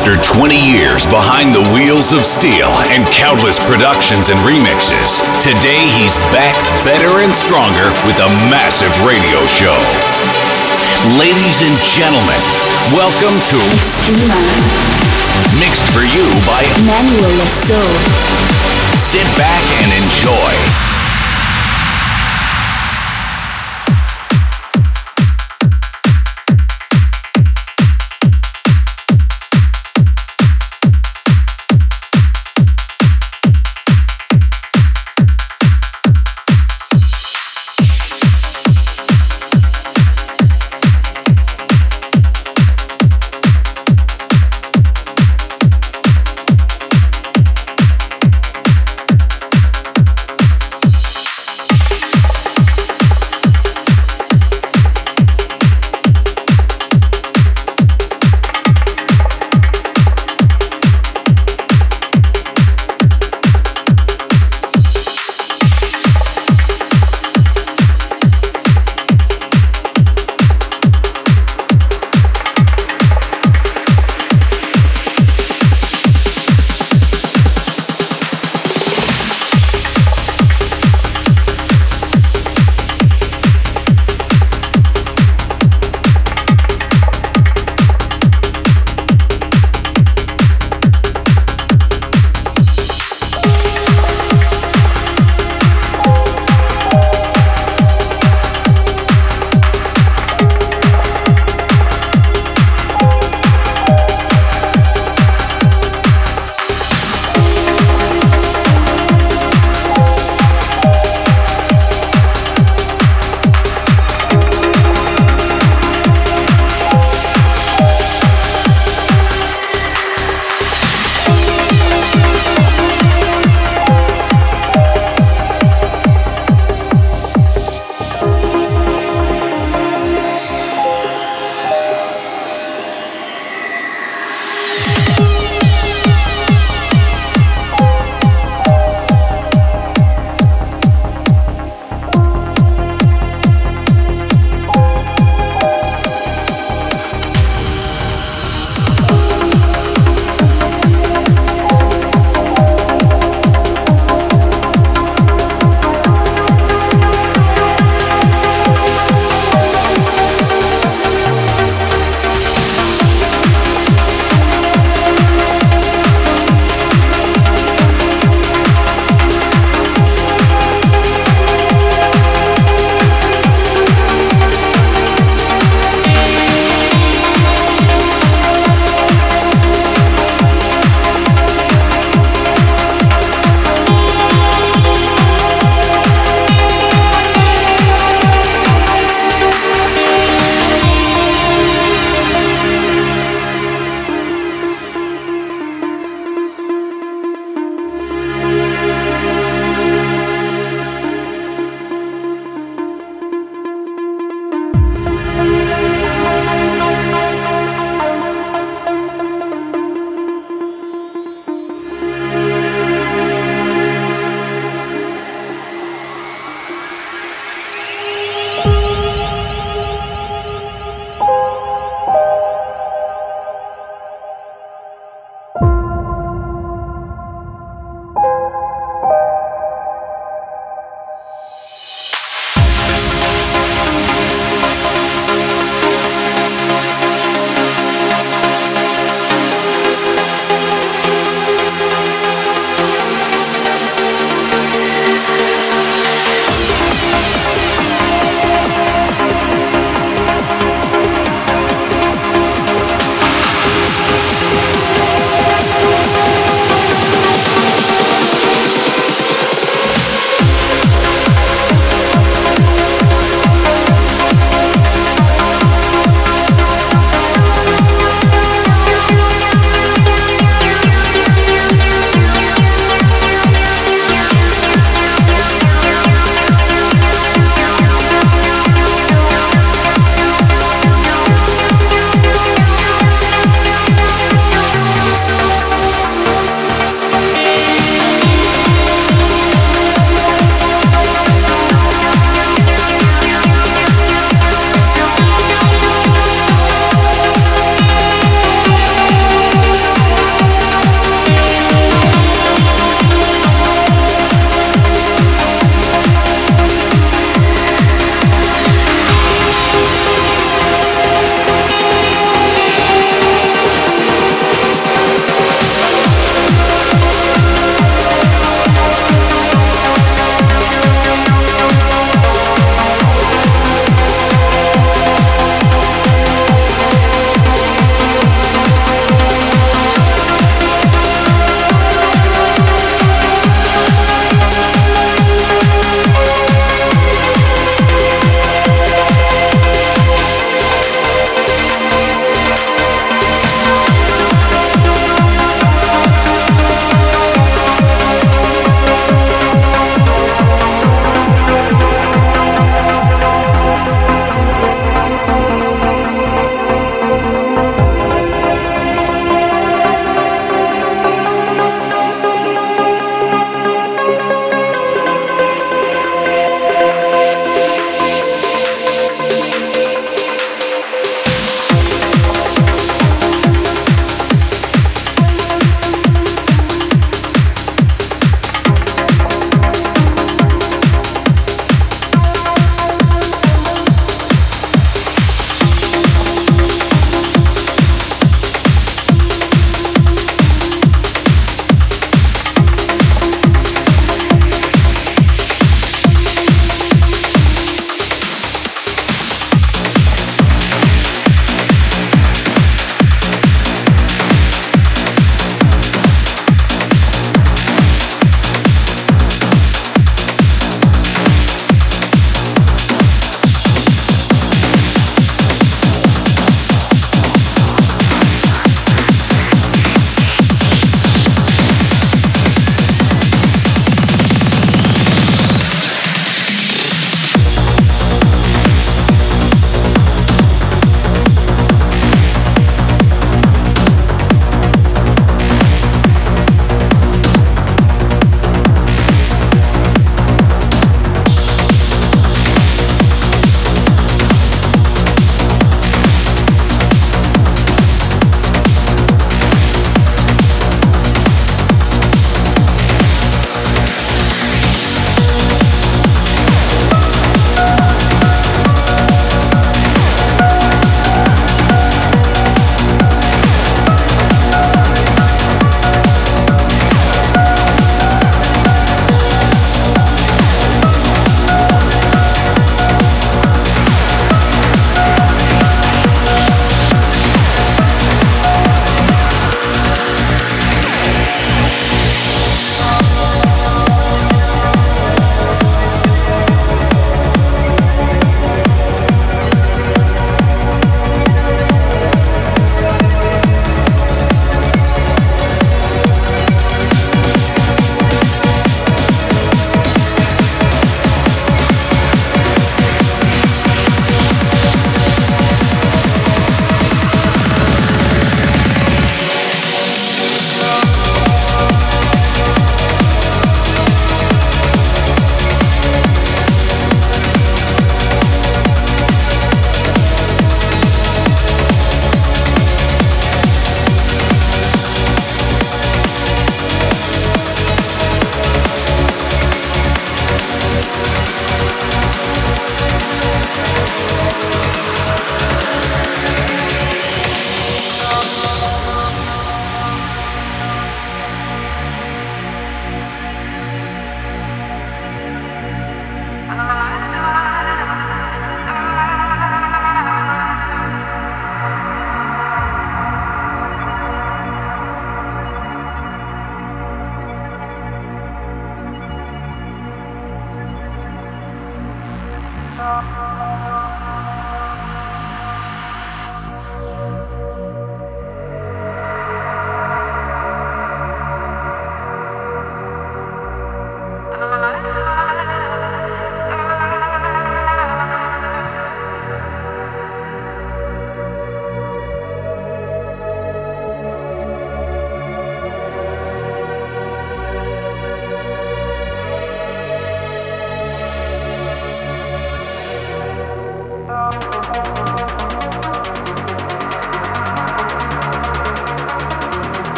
After 20 years behind the wheels of steel and countless productions and remixes, today he's back better and stronger with a massive radio show. Ladies and gentlemen, welcome to Extrema. Mixed for You by Manuel Le Saux. Sit back and enjoy.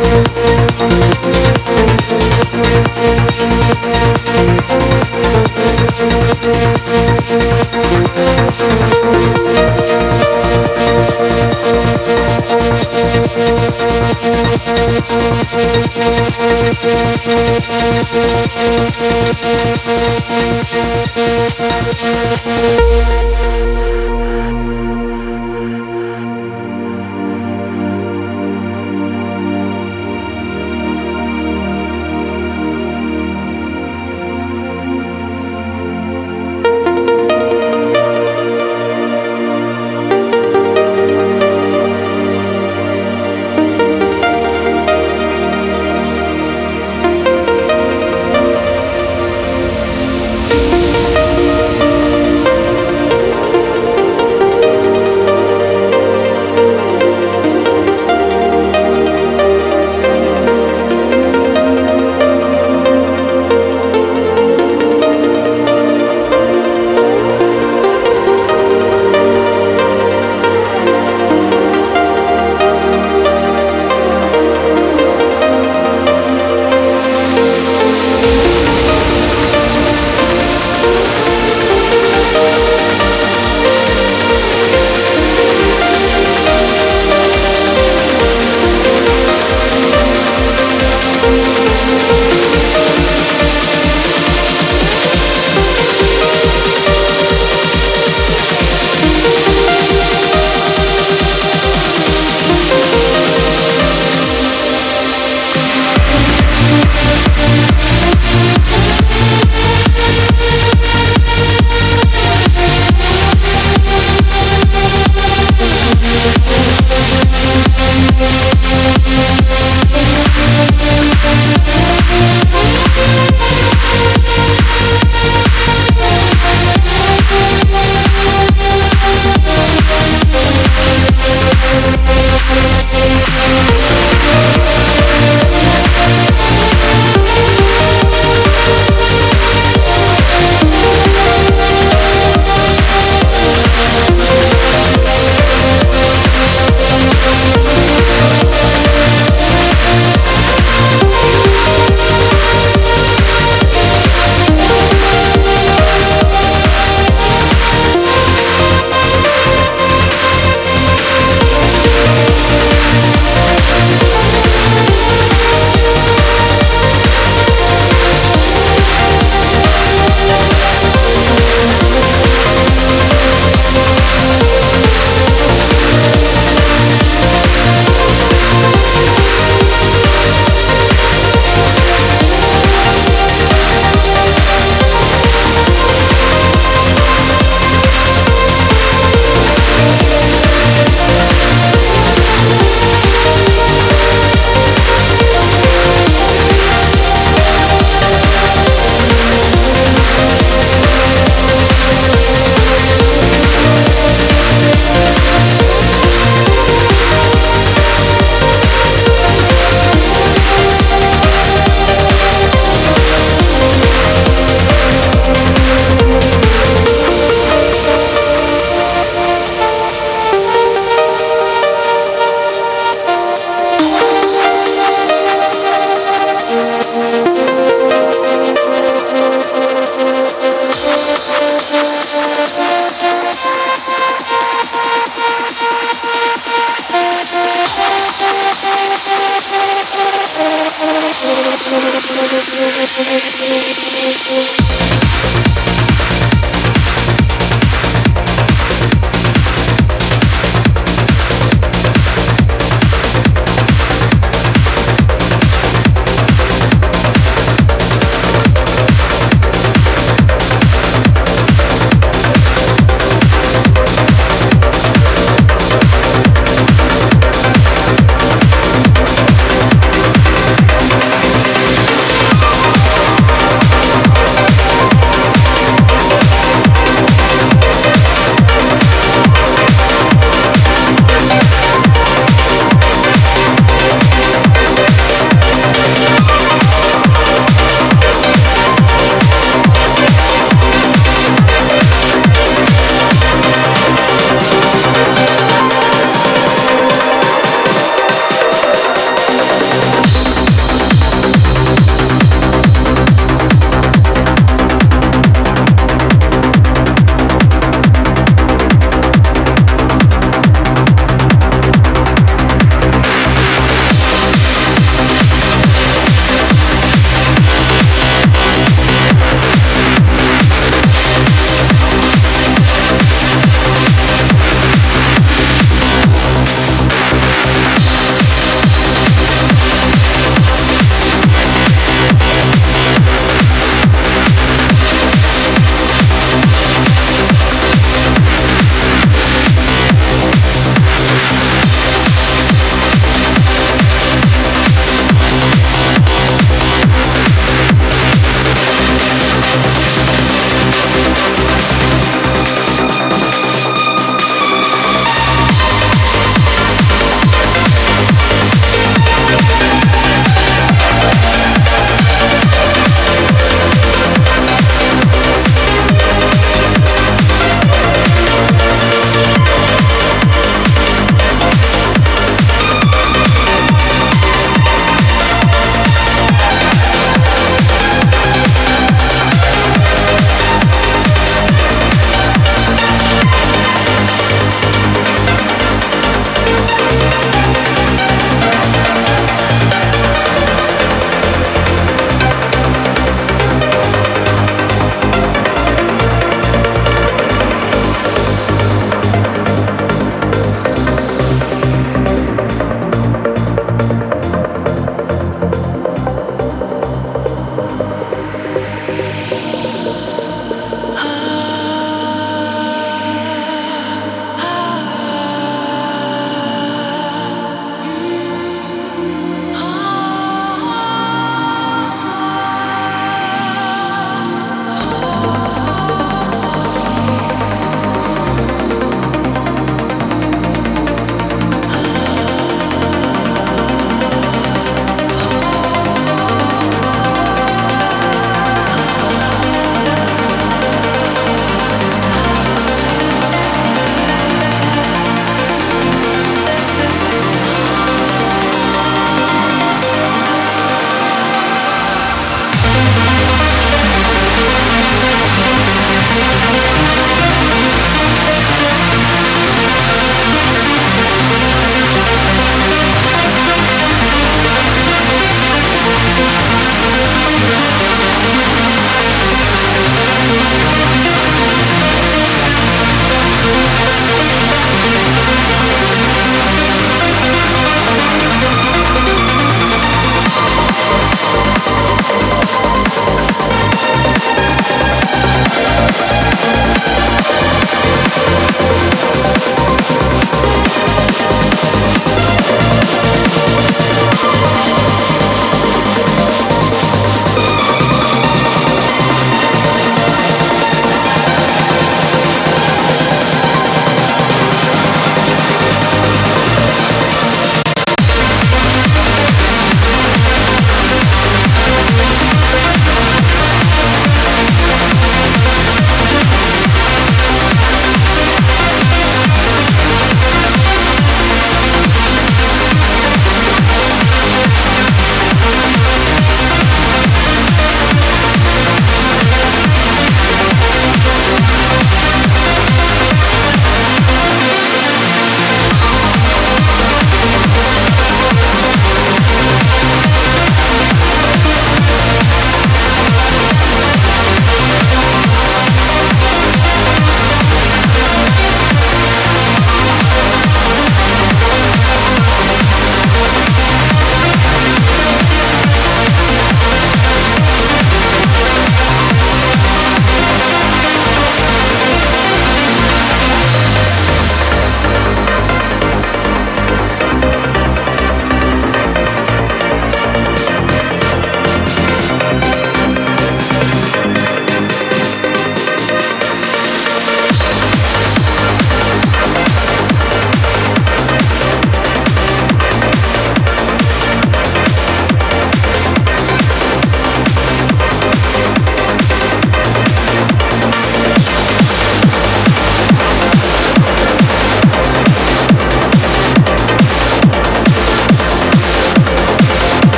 Thank